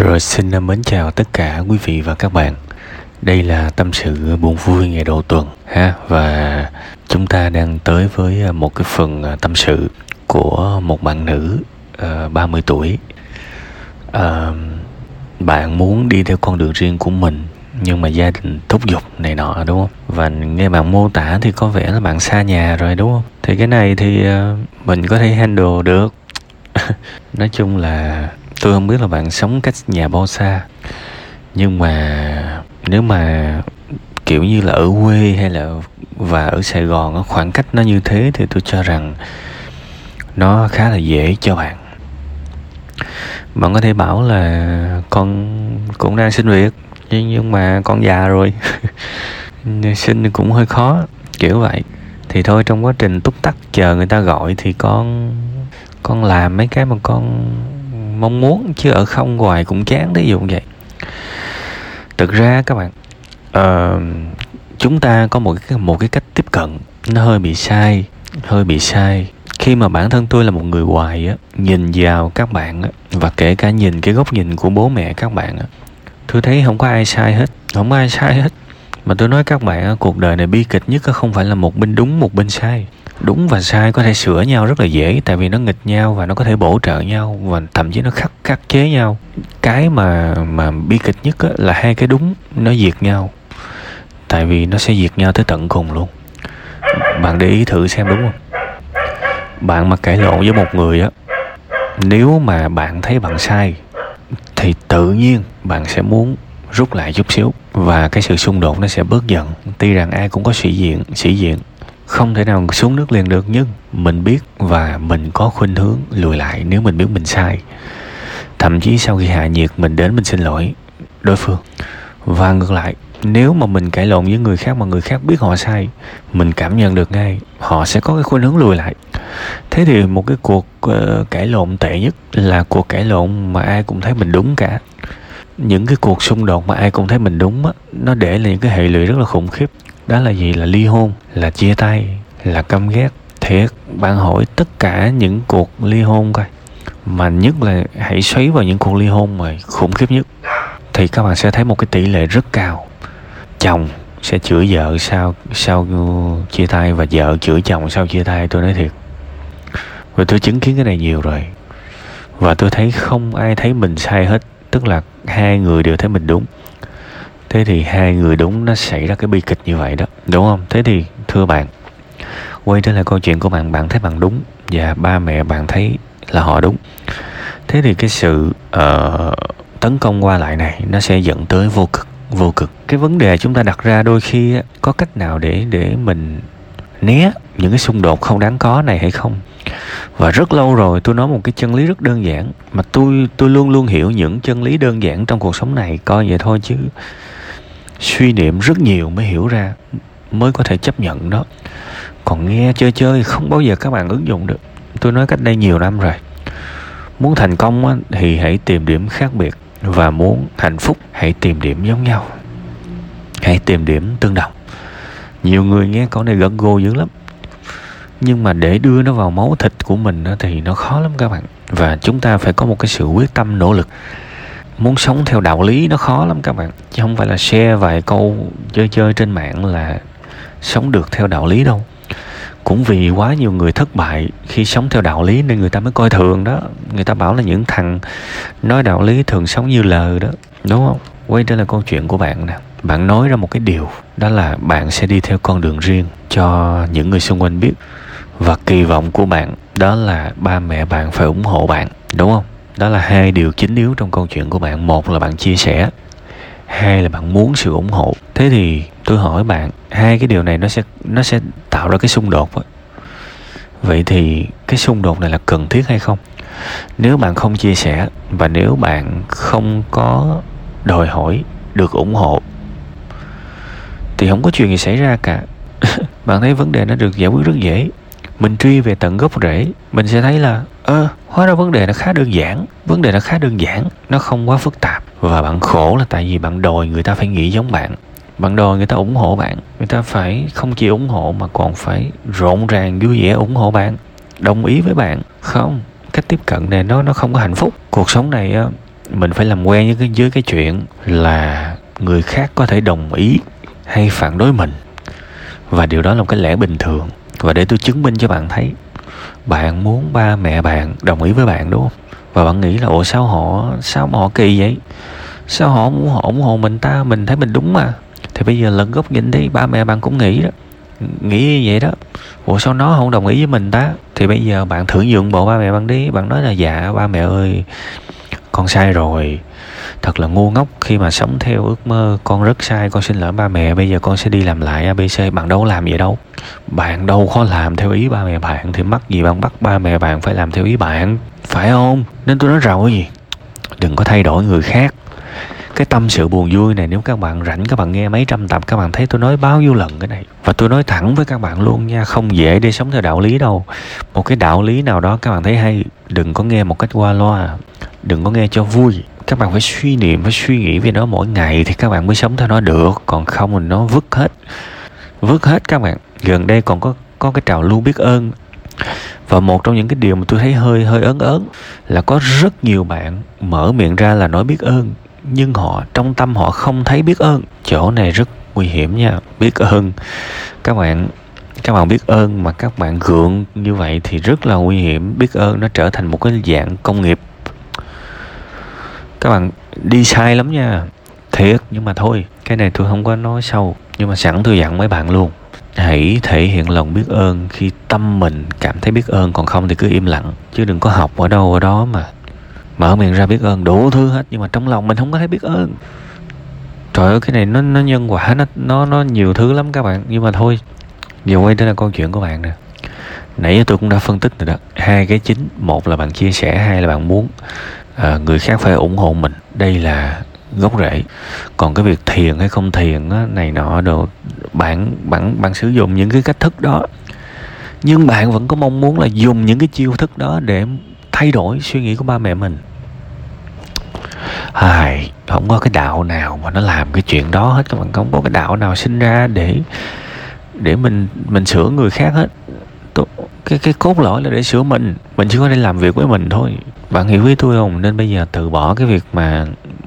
Rồi xin mến chào tất cả quý vị và các bạn. Đây là tâm sự buồn vui ngày đầu tuần ha? Và chúng ta đang tới với à, một cái phần à, tâm sự của một bạn nữ à, uh, 30 tuổi. Uh, Bạn muốn đi theo con đường riêng của mình nhưng mà gia đình thúc giục này nọ đúng không? Và nghe bạn mô tả thì có vẻ là bạn xa nhà rồi đúng không? Thì cái này thì uh, mình có thể handle được. Nói chung là tôi không biết là bạn sống cách nhà bao xa. Nhưng mà nếu mà kiểu như là ở quê hay là và ở sài gòn khoảng cách nó như thế thì tôi cho rằng nó khá là dễ cho bạn. Bạn có thể bảo là con cũng đang xin việc, nhưng mà con già rồi. Xin cũng hơi khó, kiểu vậy. Thì thôi, trong quá trình túc tắc chờ người ta gọi thì con con làm mấy cái mà con mong muốn chứ ở không hoài cũng chán thí dụ vậy. Thực ra các bạn uh, chúng ta có một cái một cái cách tiếp cận nó hơi bị sai hơi bị sai. Khi mà bản thân tôi là một người hoài á nhìn vào các bạn á và kể cả nhìn cái góc nhìn của bố mẹ các bạn á tôi thấy không có ai sai hết không có ai sai hết. Mà tôi nói các bạn cuộc đời này bi kịch nhất không phải là một bên đúng một bên sai đúng và sai có thể sửa nhau rất là dễ, tại vì nó nghịch nhau và nó có thể bổ trợ nhau và thậm chí nó khắc khắc chế nhau. Cái mà mà bi kịch nhất là hai cái đúng, nó diệt nhau. Tại vì nó sẽ diệt nhau tới tận cùng luôn. Bạn để ý thử xem đúng không? Bạn mà cãi lộn với một người á, nếu mà bạn thấy bạn sai, thì tự nhiên bạn sẽ muốn rút lại chút xíu và cái sự xung đột nó sẽ bớt giận. tuy rằng ai cũng có sĩ diện sĩ diện không thể nào xuống nước liền được nhưng mình biết và mình có khuynh hướng lùi lại nếu mình biết mình sai. Thậm chí sau khi hạ nhiệt mình đến mình xin lỗi đối phương. Và ngược lại nếu mà mình cãi lộn với người khác mà người khác biết họ sai mình cảm nhận được ngay họ sẽ có cái khuynh hướng lùi lại. Thế thì một cái cuộc uh, cãi lộn tệ nhất là cuộc cãi lộn mà ai cũng thấy mình đúng cả. Những cái cuộc xung đột mà ai cũng thấy mình đúng á nó để là những cái hệ lụy rất là khủng khiếp đó là gì? Là ly hôn, là chia tay, là căm ghét thiệt bạn hỏi tất cả những cuộc ly hôn coi. Mà nhất là hãy xoáy vào những cuộc ly hôn mà khủng khiếp nhất. Thì các bạn sẽ thấy một cái tỷ lệ rất cao. Chồng sẽ chửi vợ sau sau chia tay và vợ chửi chồng sau chia tay, tôi nói thiệt. Và tôi chứng kiến cái này nhiều rồi. Và tôi thấy không ai thấy mình sai hết, tức là hai người đều thấy mình đúng thế thì hai người đúng nó xảy ra cái bi kịch như vậy đó đúng không? Thế thì thưa bạn quay trở lại câu chuyện của bạn bạn thấy bạn đúng và ba mẹ bạn thấy là họ đúng. Thế thì cái sự uh, tấn công qua lại này nó sẽ dẫn tới vô cực vô cực. Cái vấn đề chúng ta đặt ra đôi khi có cách nào để để mình né những cái xung đột không đáng có này hay không? Và rất lâu rồi tôi nói một cái chân lý rất đơn giản mà tôi tôi luôn luôn hiểu những chân lý đơn giản trong cuộc sống này coi vậy thôi chứ suy niệm rất nhiều mới hiểu ra, mới có thể chấp nhận đó. Còn nghe chơi chơi không bao giờ các bạn ứng dụng được. Tôi nói cách đây nhiều năm rồi. Muốn thành công thì hãy tìm điểm khác biệt. Và muốn hạnh phúc, hãy tìm điểm giống nhau. Hãy tìm điểm tương đồng. Nhiều người nghe câu này gần gô dữ lắm. Nhưng mà để đưa nó vào máu thịt của mình thì nó khó lắm các bạn. Và chúng ta phải có một cái sự quyết tâm, nỗ lực muốn sống theo đạo lý nó khó lắm các bạn. Chứ không phải là share vài câu chơi chơi trên mạng là sống được theo đạo lý đâu. Cũng vì quá nhiều người thất bại khi sống theo đạo lý nên người ta mới coi thường đó. Người ta bảo là những thằng nói đạo lý thường sống như lờ đó. Đúng không? Quay trở lại câu chuyện của bạn nè. Bạn nói ra một cái điều, đó là bạn sẽ đi theo con đường riêng cho những người xung quanh biết. Và kỳ vọng của bạn đó là ba mẹ bạn phải ủng hộ bạn. Đúng không? Đó là hai điều chính yếu trong câu chuyện của bạn. Một là bạn chia sẻ, hai là bạn muốn sự ủng hộ. Thế thì tôi hỏi bạn, hai cái điều này nó sẽ nó sẽ tạo ra cái xung đột ấy. vậy thì cái xung đột này là cần thiết hay không? Nếu bạn không chia sẻ và nếu bạn không có đòi hỏi được ủng hộ, thì không có chuyện gì xảy ra cả. Bạn thấy vấn đề nó được giải quyết rất dễ. Mình truy về tận gốc rễ, mình sẽ thấy là ơ, hóa ra vấn đề nó khá đơn giản. Vấn đề nó khá đơn giản, nó không quá phức tạp. Và bạn khổ là tại vì bạn đòi người ta phải nghĩ giống bạn. Bạn đòi người ta ủng hộ bạn. Người ta phải không chỉ ủng hộ mà còn phải rộn ràng, vui vẻ ủng hộ bạn, đồng ý với bạn. Không, cách tiếp cận này nó nó không có hạnh phúc. Cuộc sống này mình phải làm quen với cái với cái chuyện là người khác có thể đồng ý hay phản đối mình. Và điều đó là một cái lẽ bình thường. Và để tôi chứng minh cho bạn thấy bạn muốn ba mẹ bạn đồng ý với bạn, đúng không? Và bạn nghĩ là, ủa, sao họ, sao mà họ kỳ vậy? Sao họ muốn họ ủng hộ mình ta? Mình thấy mình đúng mà. Thì bây giờ lần góc nhìn đi, ba mẹ bạn cũng nghĩ đó. Nghĩ vậy đó. Ủa, sao nó không đồng ý với mình ta? Thì bây giờ bạn thử nhượng bộ ba mẹ bạn đi. Bạn nói là dạ ba mẹ ơi, con sai rồi thật là ngu ngốc khi mà sống theo ước mơ, con rất sai, con xin lỗi ba mẹ, bây giờ con sẽ đi làm lại abc bạn đâu làm vậy đâu. Bạn đâu có làm theo ý ba mẹ bạn thì mắc gì bạn bắt ba mẹ bạn phải làm theo ý bạn, phải không? Nên tôi nói rồi gì? Đừng có thay đổi người khác. Cái tâm sự buồn vui này nếu các bạn rảnh, các bạn nghe mấy trăm tập, các bạn thấy tôi nói bao nhiêu lần cái này. Và tôi nói thẳng với các bạn luôn nha, không dễ để sống theo đạo lý đâu. Một cái đạo lý nào đó các bạn thấy hay, đừng có nghe một cách qua loa, đừng có nghe cho vui các bạn phải suy niệm, phải suy nghĩ về nó mỗi ngày thì các bạn mới sống theo nó được. Còn không thì nó vứt hết vứt hết các bạn. Gần đây còn có có cái trào lưu biết ơn. Và một trong những cái điều mà tôi thấy hơi hơi ớn ớn là có rất nhiều bạn mở miệng ra là nói biết ơn, nhưng họ, trong tâm họ không thấy biết ơn. Chỗ này rất nguy hiểm nha, biết ơn. Các bạn các bạn biết ơn mà các bạn gượng như vậy thì rất là nguy hiểm. Biết ơn nó trở thành một cái dạng công nghiệp các bạn đi sai lắm nha. Thiệt, nhưng mà thôi, cái này tôi không có nói sâu, nhưng mà sẵn tôi dặn mấy bạn luôn. Hãy thể hiện lòng biết ơn khi tâm mình cảm thấy biết ơn, còn không thì cứ im lặng, chứ đừng có học ở đâu ở đó mà mở miệng ra biết ơn, đủ thứ hết, nhưng mà trong lòng mình không có thấy biết ơn. Trời ơi, cái này nó nó nhân quả, nó nó nó nhiều thứ lắm các bạn, nhưng mà thôi, giờ quay trở lại câu chuyện của bạn nè. Nãy giờ tôi cũng đã phân tích rồi đó. Hai cái chính, một là bạn chia sẻ, hai là bạn muốn à, người khác phải ủng hộ mình. Đây là gốc rễ. Còn cái việc thiền hay không thiền á, này nọ đồ bạn bạn bạn sử dụng những cái cách thức đó. Nhưng bạn vẫn có mong muốn là dùng những cái chiêu thức đó để thay đổi suy nghĩ của ba mẹ mình. Hài, không có cái đạo nào mà nó làm cái chuyện đó hết. Các bạn không có cái đạo nào sinh ra để để mình mình sửa người khác hết cái cái cốt lõi là để sửa mình. Mình chỉ có để làm việc với mình thôi. Bạn hiểu với tôi không? Nên bây giờ từ bỏ cái việc mà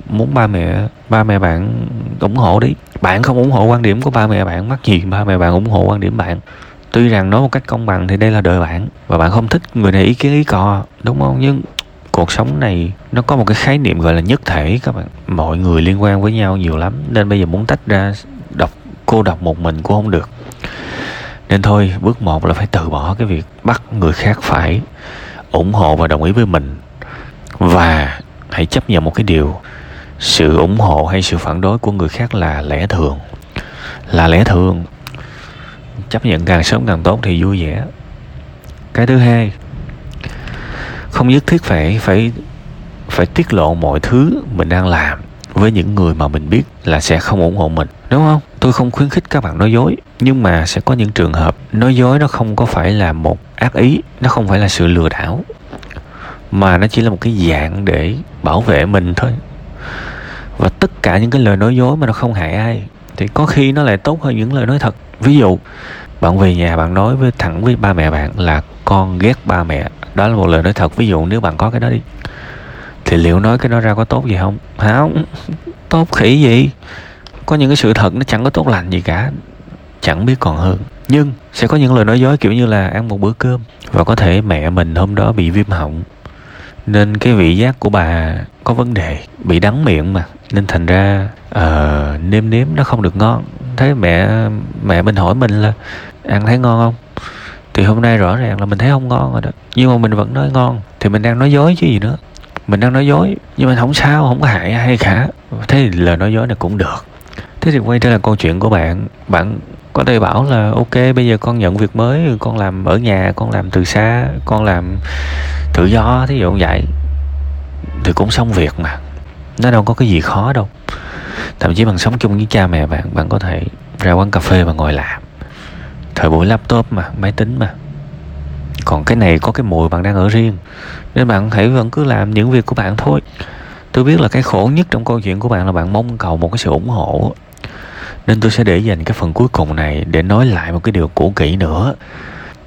muốn ba mẹ ba mẹ bạn ủng hộ đi. Bạn không ủng hộ quan điểm của ba mẹ bạn, mắc gì ba mẹ bạn ủng hộ quan điểm bạn? Tuy rằng nói một cách công bằng thì đây là đời bạn, và bạn không thích người này ý kiến ý cò đúng không? Nhưng cuộc sống này nó có một cái khái niệm gọi là nhất thể các bạn. Mọi người liên quan với nhau nhiều lắm, nên bây giờ muốn tách ra đọc cô đọc một mình cũng không được nên thôi, bước một là phải từ bỏ cái việc bắt người khác phải ủng hộ và đồng ý với mình. Và hãy chấp nhận một cái điều, sự ủng hộ hay sự phản đối của người khác là lẽ thường. Là lẽ thường. Chấp nhận càng sớm càng tốt thì vui vẻ. Cái thứ hai, không nhất thiết phải phải phải tiết lộ mọi thứ mình đang làm với những người mà mình biết là sẽ không ủng hộ mình đúng không? Tôi không khuyến khích các bạn nói dối, nhưng mà sẽ có những trường hợp nói dối nó không có phải là một ác ý, nó không phải là sự lừa đảo, mà nó chỉ là một cái dạng để bảo vệ mình thôi. Và tất cả những cái lời nói dối mà nó không hại ai, thì có khi nó lại tốt hơn những lời nói thật. Ví dụ, bạn về nhà bạn nói với thẳng với ba mẹ bạn là con ghét ba mẹ. Đó là một lời nói thật. Ví dụ nếu bạn có cái đó đi, thì liệu nói cái đó ra có tốt gì không? Không. Tốt khỉ gì? Có những cái sự thật nó chẳng có tốt lành gì cả chẳng biết còn hơn. Nhưng sẽ có những lời nói dối kiểu như là ăn một bữa cơm và có thể mẹ mình hôm đó bị viêm họng. Nên cái vị giác của bà có vấn đề bị đắng miệng mà. Nên thành ra uh, nêm nếm nó không được ngon. Thấy mẹ mẹ mình hỏi mình là ăn thấy ngon không? Thì hôm nay rõ ràng là mình thấy không ngon rồi đó. Nhưng mà mình vẫn nói ngon thì mình đang nói dối chứ gì nữa. Mình đang nói dối nhưng mà không sao không có hại ai cả. Thế thì lời nói dối này cũng được thế thì quay trở lại câu chuyện của bạn. Bạn có thể bảo là, ok, bây giờ con nhận việc mới, con làm ở nhà, con làm từ xa, con làm tự do thí dụ vậy. Thì cũng xong việc mà. Nó đâu có cái gì khó đâu. Thậm chí bằng sống chung với cha mẹ bạn bạn có thể ra quán cà phê và ngồi làm. Thời buổi laptop mà, máy tính mà. Còn cái này có cái mùi bạn đang ở riêng. Nên bạn hãy vẫn cứ làm những việc của bạn thôi. Tôi biết là cái khổ nhất trong câu chuyện của bạn là bạn mong cầu một cái sự ủng hộ nên tôi sẽ để dành cái phần cuối cùng này để nói lại một cái điều cũ kỹ nữa.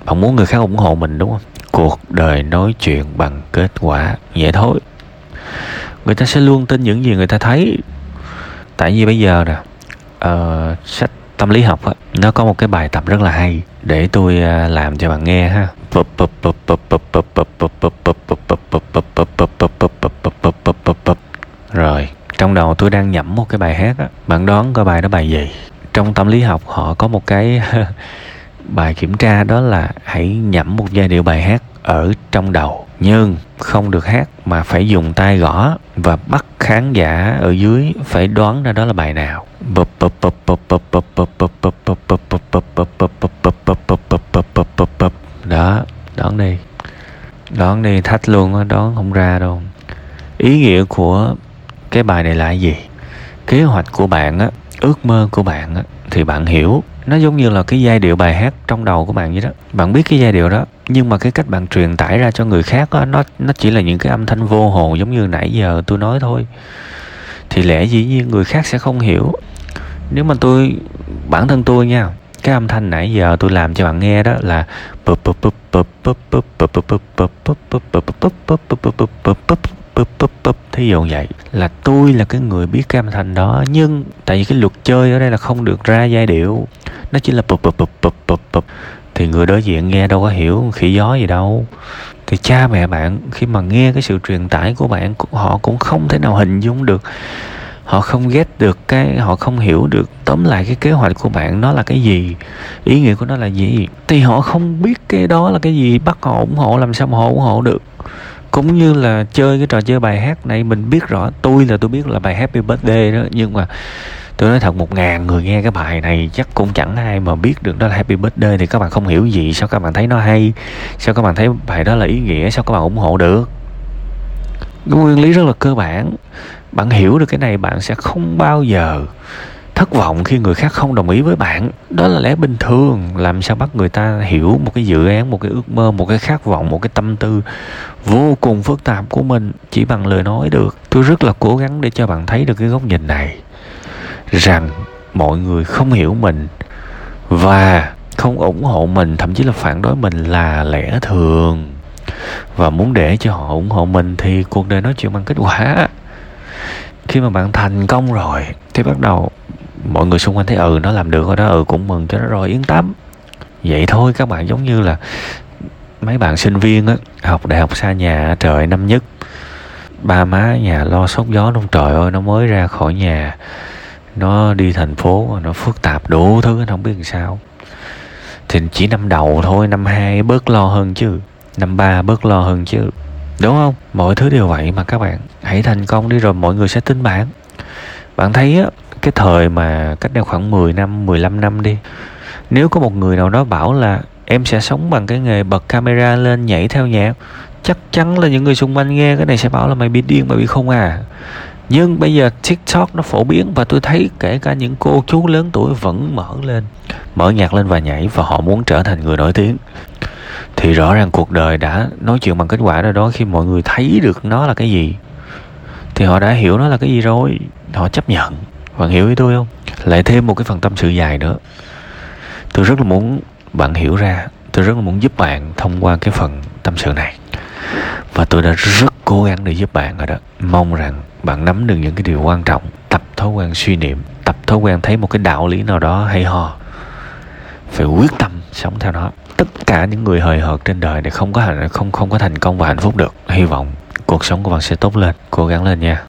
Bạn muốn người khác ủng hộ mình đúng không? Cuộc đời nói chuyện bằng kết quả vậy thôi. Người ta sẽ luôn tin những gì người ta thấy. Tại vì bây giờ nè uh, sách tâm lý học á nó có một cái bài tập rất là hay để tôi uh, làm cho bạn nghe ha trong đầu tôi đang nhẩm một cái bài hát á bạn đoán coi bài đó bài gì trong tâm lý học họ có một cái bài kiểm tra đó là hãy nhẩm một giai điệu bài hát ở trong đầu nhưng không được hát mà phải dùng tay gõ và bắt khán giả ở dưới phải đoán ra đó là bài nào đó đoán đi đoán đi thách luôn á đoán không ra đâu ý nghĩa của cái bài này là gì kế hoạch của bạn á ước mơ của bạn á thì bạn hiểu nó giống như là cái giai điệu bài hát trong đầu của bạn vậy đó bạn biết cái giai điệu đó nhưng mà cái cách bạn truyền tải ra cho người khác á nó nó chỉ là những cái âm thanh vô hồn giống như nãy giờ tôi nói thôi thì lẽ dĩ nhiên người khác sẽ không hiểu nếu mà tôi bản thân tôi nha cái âm thanh nãy giờ tôi làm cho bạn nghe đó là thí dụ vậy. Là tôi là cái người biết cái âm thanh đó, nhưng tại vì cái luật chơi ở đây là không được ra giai điệu. Nó chỉ là bụp bụp bụp bụp bụp bụp thì người đối diện nghe đâu có hiểu khỉ gió gì đâu. Thì cha mẹ bạn, khi mà nghe cái sự truyền tải của bạn họ cũng không thể nào hình dung được. Họ không ghét được cái, họ không hiểu được. Tóm lại cái kế hoạch của bạn nó là cái gì? Ý nghĩa của nó là gì? Thì họ không biết cái đó là cái gì. Bắt họ ủng hộ, làm sao mà họ ủng hộ được? Cũng như là chơi cái trò chơi bài hát này, mình biết rõ, tôi là tôi biết là bài happy birthday đó, nhưng mà tôi nói thật, một ngàn người nghe cái bài này chắc cũng chẳng ai mà biết được đó là happy birthday thì các bạn không hiểu gì, sao các bạn thấy nó hay, sao các bạn thấy bài đó là ý nghĩa, sao các bạn ủng hộ được? Cái nguyên lý rất là cơ bản. Bạn hiểu được cái này, bạn sẽ không bao giờ thất vọng khi người khác không đồng ý với bạn. Đó là lẽ bình thường. Làm sao bắt người ta hiểu một cái dự án, một cái ước mơ, một cái khát vọng, một cái tâm tư vô cùng phức tạp của mình chỉ bằng lời nói được? Tôi rất là cố gắng để cho bạn thấy được cái góc nhìn này. Rằng mọi người không hiểu mình và không ủng hộ mình, thậm chí là phản đối mình là lẽ thường. Và muốn để cho họ ủng hộ mình thì cuộc đời nói chuyện bằng kết quả. Khi mà bạn thành công rồi, thì bắt đầu mọi người xung quanh thấy ừ nó làm được rồi đó ừ cũng mừng cho nó rồi, yên tâm. Vậy thôi, các bạn giống như là mấy bạn sinh viên á, học đại học xa nhà, trời năm nhất. Ba má nhà lo sốt gió luôn, trời ơi, nó mới ra khỏi nhà. Nó đi thành phố, nó phức tạp đủ thứ, nó không biết làm sao. Thì chỉ năm đầu thôi, năm hai bớt lo hơn chứ. Năm ba bớt lo hơn chứ. Đúng không? Mọi thứ đều vậy mà các bạn. Hãy thành công đi rồi mọi người sẽ tin bạn. Bạn thấy á cái thời mà cách đây khoảng 10 năm 15 năm đi, nếu có một người nào đó bảo là em sẽ sống bằng cái nghề bật camera lên nhảy theo nhạc chắc chắn là những người xung quanh nghe cái này sẽ bảo là mày bị điên, mày bị không à nhưng bây giờ tiktok nó phổ biến và tôi thấy kể cả những cô chú lớn tuổi vẫn mở lên, mở nhạc lên và nhảy và họ muốn trở thành người nổi tiếng. Thì rõ ràng cuộc đời đã nói chuyện bằng kết quả rồi đó, khi mọi người thấy được nó là cái gì, thì họ đã hiểu nó là cái gì rồi, họ chấp nhận bạn hiểu ý tôi không? Lại thêm một cái phần tâm sự dài nữa. Tôi rất là muốn bạn hiểu ra, tôi rất là muốn giúp bạn thông qua cái phần tâm sự này. Và tôi đã rất cố gắng để giúp bạn rồi đó. Mong rằng bạn nắm được những cái điều quan trọng, tập thói quen suy niệm, tập thói quen thấy một cái đạo lý nào đó hay ho. Phải quyết tâm sống theo nó. Tất cả những người hời hợt trên đời này không có không không có thành công và hạnh phúc được. Hy vọng cuộc sống của bạn sẽ tốt lên. Cố gắng lên nha.